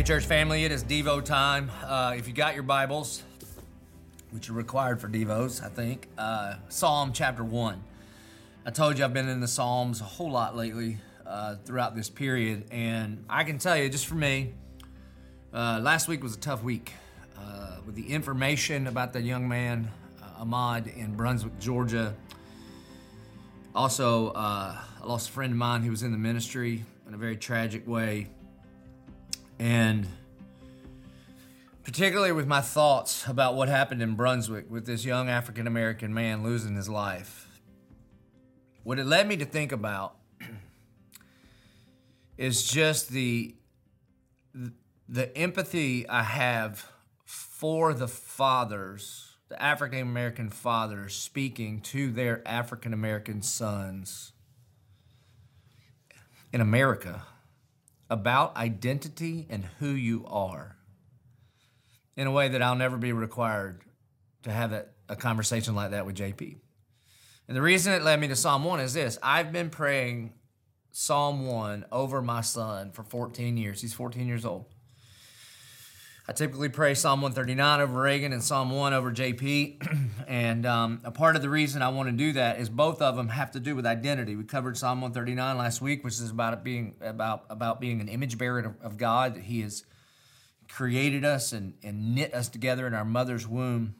Hey, church family, it is Devo time. Uh, if you got your Bibles, which are required for Devos, I think, uh, Psalm chapter 1. I told you I've been in the Psalms a whole lot lately uh, throughout this period, and I can tell you, just for me, uh, last week was a tough week. Uh, with the information about the young man, uh, Ahmaud, in Brunswick, Georgia. Also, I lost a friend of mine who was in the ministry in a very tragic way. And particularly with my thoughts about what happened in Brunswick with this young African American man losing his life, what it led me to think about is just the the empathy I have for the fathers, the African American fathers speaking to their African American sons in America about identity and who you are in a way that I'll never be required to have a, conversation like that with JP. And the reason it led me to Psalm 1 is this I've been praying Psalm 1 over my son for 14 years. He's 14 years old. I typically pray Psalm 139 over Reagan and Psalm 1 over JP. and um, a part of the reason I want to do that is both of them have to do with identity. We covered Psalm 139 last week, which is about being about about being an image bearer of, of God. That He has created us and, and knit us together in our mother's womb.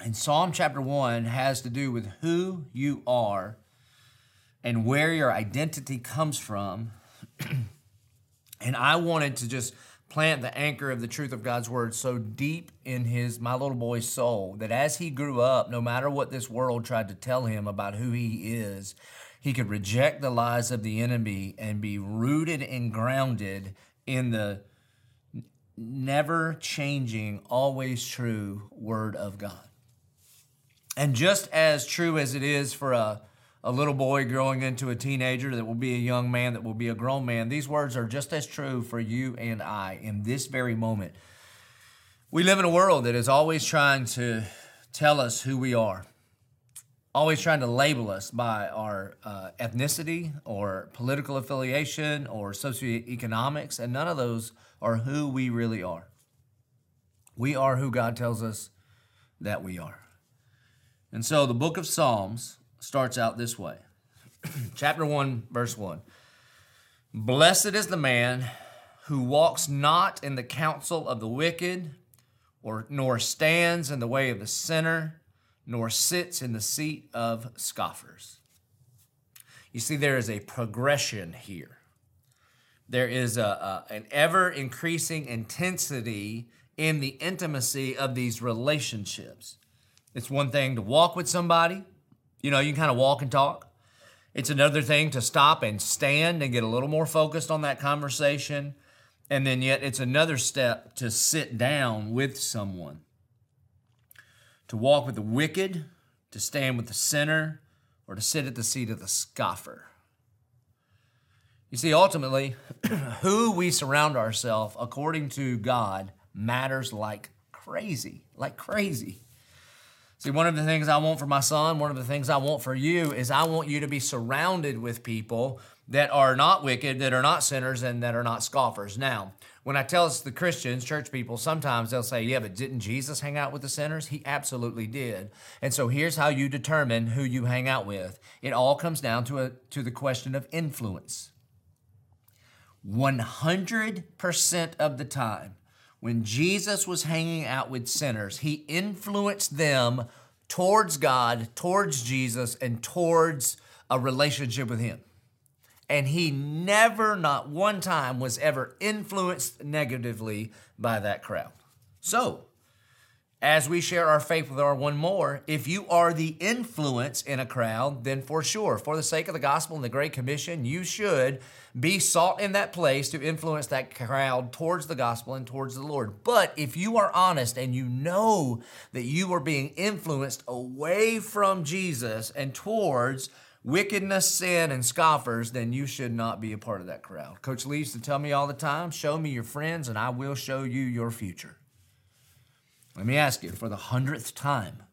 And Psalm chapter 1 has to do with who you are and where your identity comes from. and I wanted to just plant the anchor of the truth of God's word so deep in his my little boy's soul that as he grew up, no matter what this world tried to tell him about who he is, he could reject the lies of the enemy and be rooted and grounded in the never changing, always true word of God. And just as true as it is for a a little boy growing into a teenager that will be a young man that will be a grown man. These words are just as true for you and I in this very moment. We live in a world that is always trying to tell us who we are, always trying to label us by our uh, ethnicity or political affiliation or socioeconomics, and none of those are who we really are. We are who God tells us that we are. And so the book of Psalms starts out this way Chapter 1, verse 1. Blessed is the man who walks not in the counsel of the wicked, or nor stands in the way of the sinner, nor sits in the seat of scoffers. You see, there is a progression here. There is a, a an ever increasing intensity in the intimacy of these relationships. It's one thing to walk with somebody, you know, you can kind of walk and talk. It's another thing to stop and stand and get a little more focused on that conversation. And then, yet, it's another step to sit down with someone. To walk with the wicked, to stand with the sinner, or to sit at the seat of the scoffer. You see, ultimately, who we surround ourselves according to God matters like crazy, like crazy. See, one of the things I want for my son, one of the things I want for you is I want you to be surrounded with people that are not wicked, that are not sinners, and that are not scoffers. Now, when I tell us the Christians, church people, sometimes they'll say, Yeah, but didn't Jesus hang out with the sinners? He absolutely did. And so here's how you determine who you hang out with it all comes down to, a, to the question of influence. 100% of the time, when Jesus was hanging out with sinners, he influenced them towards God, towards Jesus, and towards a relationship with him. And he never, not one time, was ever influenced negatively by that crowd. So, as we share our faith with our one more, if you are the influence in a crowd, then for sure, for the sake of the gospel and the Great Commission, you should be sought in that place to influence that crowd towards the gospel and towards the Lord. But if you are honest and you know that you are being influenced away from Jesus and towards wickedness, sin, and scoffers, then you should not be a part of that crowd. Coach Lee used to tell me all the time show me your friends, and I will show you your future. Let me ask you for the hundredth time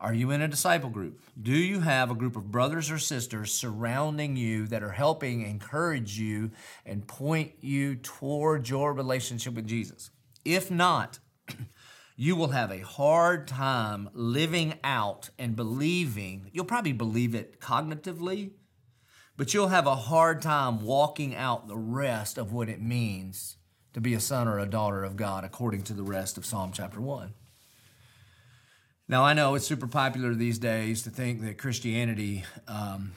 Are you in a disciple group? Do you have a group of brothers or sisters surrounding you that are helping encourage you and point you toward your relationship with Jesus? If not, you will have a hard time living out and believing. You'll probably believe it cognitively, but you'll have a hard time walking out the rest of what it means to be a son or a daughter of God according to the rest of Psalm chapter 1. Now, I know it's super popular these days to think that Christianity um,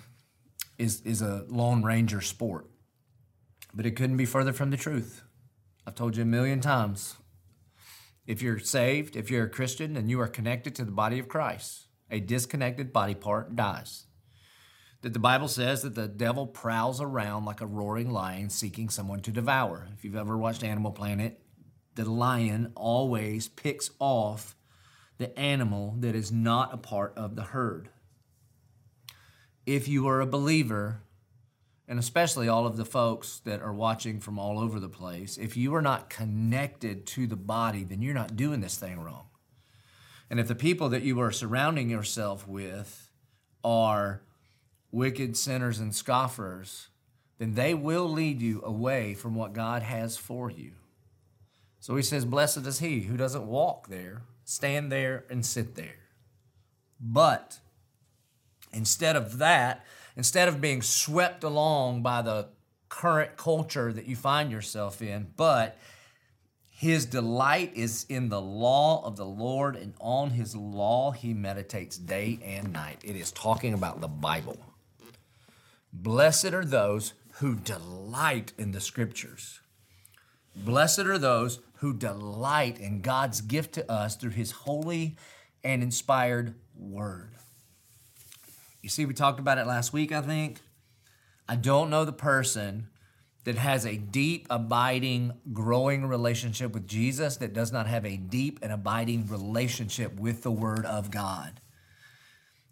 is, is a Lone Ranger sport, but it couldn't be further from the truth. I've told you a million times. If you're saved, if you're a Christian, and you are connected to the body of Christ, a disconnected body part dies. That the Bible says that the devil prowls around like a roaring lion seeking someone to devour. If you've ever watched Animal Planet, the lion always picks off the animal that is not a part of the herd. If you are a believer, and especially all of the folks that are watching from all over the place, if you are not connected to the body, then you're not doing this thing wrong. And if the people that you are surrounding yourself with are wicked sinners and scoffers, then they will lead you away from what God has for you. So he says, Blessed is he who doesn't walk there, stand there, and sit there. But instead of that, instead of being swept along by the current culture that you find yourself in, but his delight is in the law of the Lord, and on his law he meditates day and night. It is talking about the Bible. Blessed are those who delight in the scriptures. Blessed are those who delight in God's gift to us through his holy and inspired word. You see, we talked about it last week, I think. I don't know the person that has a deep, abiding, growing relationship with Jesus that does not have a deep and abiding relationship with the Word of God.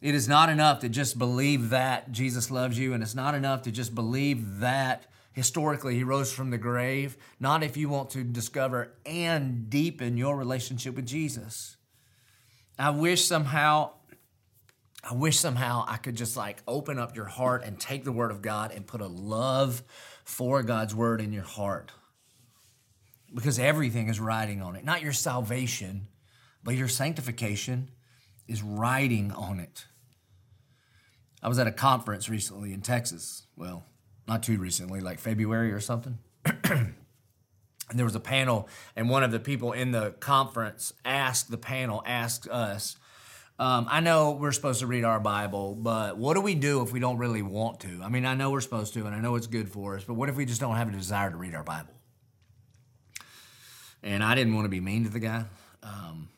It is not enough to just believe that Jesus loves you, and it's not enough to just believe that historically he rose from the grave. Not if you want to discover and deepen your relationship with Jesus. I wish somehow I wish somehow I could just like open up your heart and take the word of God and put a love for God's word in your heart. Because everything is riding on it. Not your salvation, but your sanctification is riding on it. I was at a conference recently in Texas. Well, not too recently, like February or something. and there was a panel, and one of the people in the conference asked the panel, asked us, um, I know we're supposed to read our Bible, but what do we do if we don't really want to? I mean, I know we're supposed to, and I know it's good for us, but what if we just don't have a desire to read our Bible? And I didn't want to be mean to the guy. Um,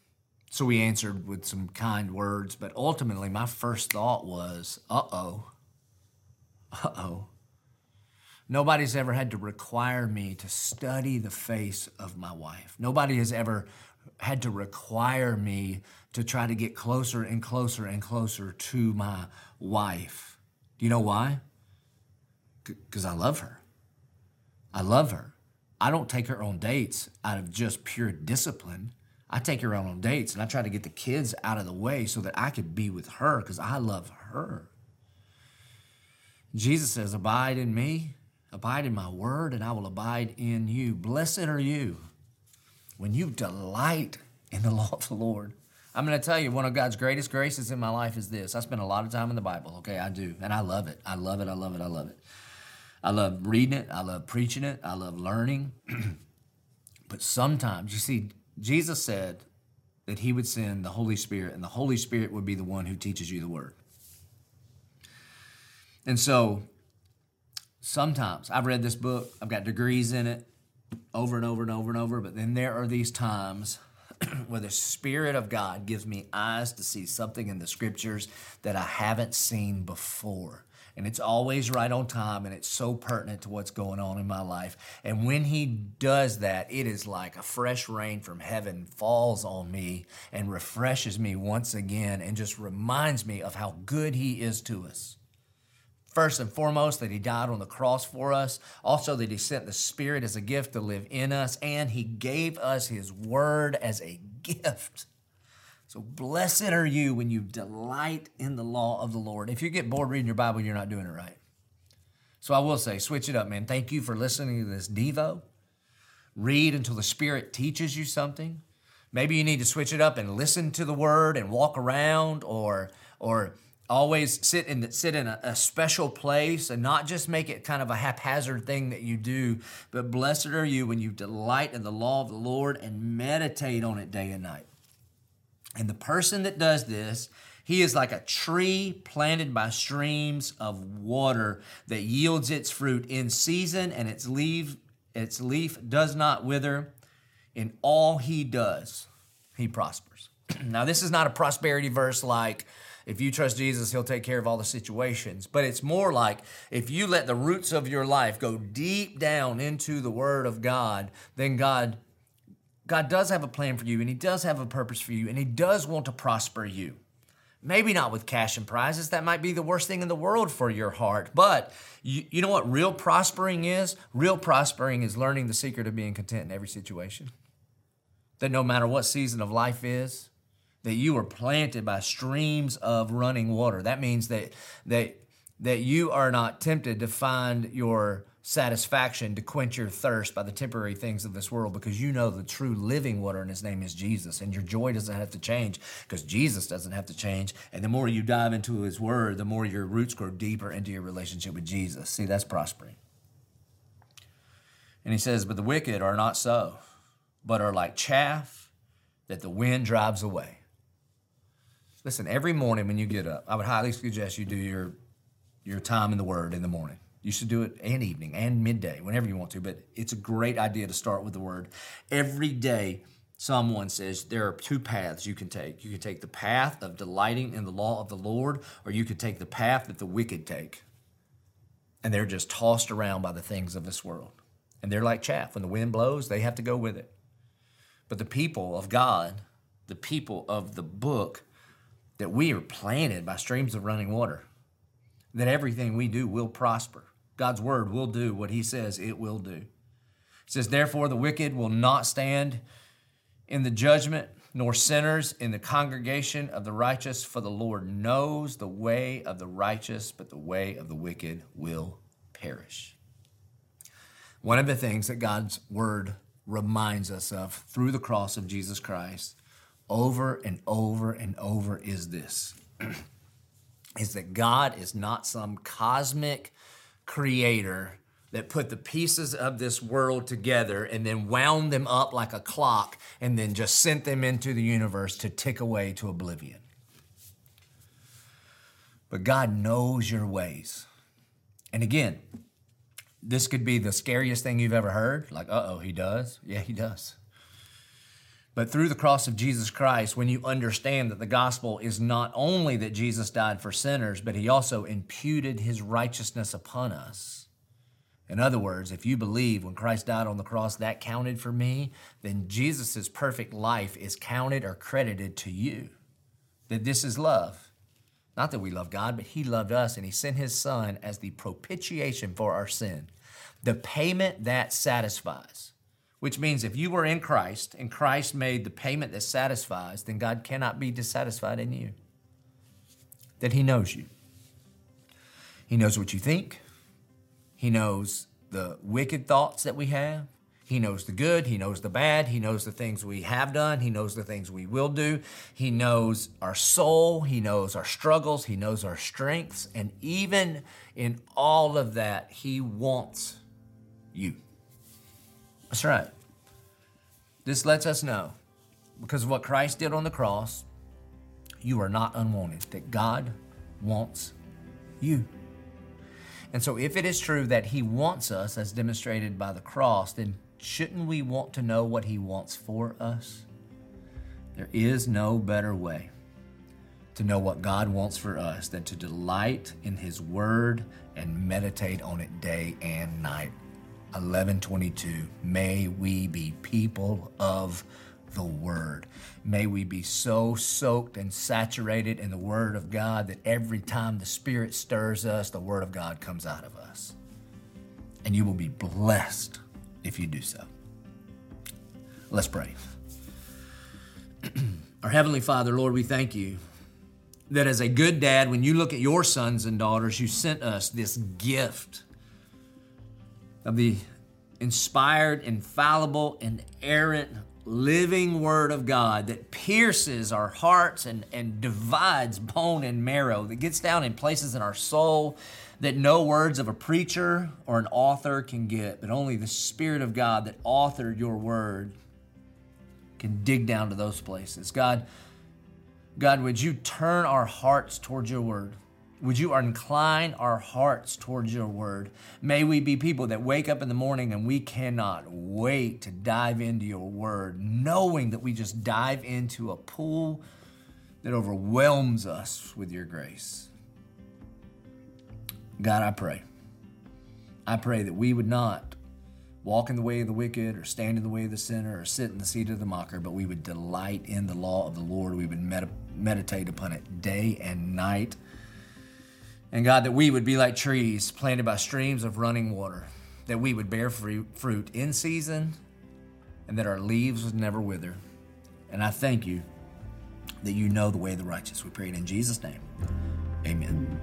so we answered with some kind words, but ultimately, my first thought was, uh oh, uh oh. Nobody's ever had to require me to study the face of my wife. Nobody has ever had to require me to try to get closer and closer and closer to my wife. Do you know why? Because I love her. I love her. I don't take her on dates out of just pure discipline. I take her out on dates and I try to get the kids out of the way so that I could be with her because I love her. Jesus says, Abide in me, abide in my word, and I will abide in you. Blessed are you when you delight in the law of the Lord. I'm going to tell you, one of God's greatest graces in my life is this. I spend a lot of time in the Bible, okay? I do. And I love it. I love it. I love it. I love it. I love reading it. I love preaching it. I love learning. but sometimes, you see, Jesus said that he would send the Holy Spirit, and the Holy Spirit would be the one who teaches you the word. And so sometimes I've read this book, I've got degrees in it over and over and over and over, but then there are these times where the Spirit of God gives me eyes to see something in the scriptures that I haven't seen before. And it's always right on time and it's so pertinent to what's going on in my life. And when He does that, it is like a fresh rain from heaven falls on me and refreshes me once again and just reminds me of how good He is to us. First and foremost, that He died on the cross for us. Also, that He sent the Spirit as a gift to live in us. And He gave us His Word as a gift. So blessed are you when you delight in the law of the Lord. If you get bored reading your Bible, you're not doing it right. So I will say, switch it up, man. Thank you for listening to this Devo. Read until the Spirit teaches you something. Maybe you need to switch it up and listen to the word and walk around or or always sit in sit in a, a, special place and not just make it kind of a haphazard thing that you do but blessed are you when you delight in the law of the lord and meditate on it day and night and the person that does this he is like a tree planted by streams of water that yields its fruit in season and its leaf its leaf does not wither in all he does he prospers now this is not a prosperity verse like if you trust Jesus, He'll take care of all the situations. But it's more like if you let the roots of your life go deep down into the Word of God, then God, God does have a plan for you, and He does have a purpose for you, and He does want to prosper you. Maybe not with cash and prizes. That might be the worst thing in the world for your heart. But you, you know what real prospering is? Real prospering is learning the secret of being content in every situation. That no matter what season of life is, that you are planted by streams of running water. That means that that that you are not tempted to find your satisfaction to quench your thirst by the temporary things of this world because you know the true living water in his name is Jesus and your joy doesn't have to change because Jesus doesn't have to change. And the more you dive into his word the more your roots grow deeper into your relationship with Jesus. See that's prospering. And he says but the wicked are not so but are like chaff that the wind drives away. Listen, every morning when you get up, I would highly suggest you do your your time in the Word in the morning. You should do it and evening and midday, whenever you want to. But it's a great idea to start with the Word. Every day, someone says there are two paths you can take. You can take the path of delighting in the law of the Lord, or you could take the path that the wicked take. And they're just tossed around by the things of this world. And they're like chaff. When the wind blows, they have to go with it. But the people of God, the people of the book, that we are planted by streams of running water, that everything we do will prosper. God's word will do what he says it will do. It says, Therefore, the wicked will not stand in the judgment, nor sinners in the congregation of the righteous, for the Lord knows the way of the righteous, but the way of the wicked will perish. One of the things that God's word reminds us of through the cross of Jesus Christ over and over and over is this is that God is not some cosmic creator that put the pieces of this world together and then wound them up like a clock and then just sent them into the universe to tick away to oblivion. But God knows your ways. And again, this could be the scariest thing you've ever heard. Like, uh oh, he does? Yeah, he does. But through the cross of Jesus Christ, when you understand that the gospel is not only that Jesus died for sinners, but he also imputed his righteousness upon us. In other words, if you believe when Christ died on the cross, that counted for me, then Jesus' perfect life is counted or credited to you. That this is love. Not that we love God, but he loved us and he sent his son as the propitiation for our sin, the payment that satisfies which means if you were in Christ and Christ made the payment that satisfies, then God cannot be dissatisfied in you. That He knows you. He knows what you think. He knows the wicked thoughts that we have. He knows the good. He knows the bad. He knows the things we have done. He knows the things we will do. He knows our soul. He knows our struggles. He knows our strengths. And even in all of that, He wants you. That's right. This lets us know, because of what Christ did on the cross, you are not unwanted, that God wants you. And so, if it is true that He wants us, as demonstrated by the cross, then shouldn't we want to know what He wants for us? There is no better way to know what God wants for us than to delight in His Word and meditate on it day and night. 11:22 May we be people of the word. May we be so soaked and saturated in the word of God that every time the spirit stirs us the word of God comes out of us. And you will be blessed if you do so. Let's pray. Our Heavenly Father, Lord, we thank you that as a good dad, when you look at your sons and daughters, you sent us this gift of the inspired, infallible, inerrant, living Word of God that pierces our hearts and, and divides bone and marrow, that gets down in places in our soul that no words of a preacher or an author can get, but only the Spirit of God that authored your Word can dig down to those places. God, God, would you turn our hearts towards your word? Would you incline our hearts towards your word? May we be people that wake up in the morning and we cannot wait to dive into your word, knowing that we just dive into a pool that overwhelms us with your grace. God, I pray. I pray that we would not walk in the way of the wicked or stand in the way of the sinner or sit in the seat of the mocker, but we would delight in the law of the Lord. We would med- meditate upon it day and night. And God, that we would be like trees planted by streams of running water, that we would bear fruit in season and that our leaves would never wither. And I thank you that you know the way of the righteous. We pray it in Jesus' name. Amen.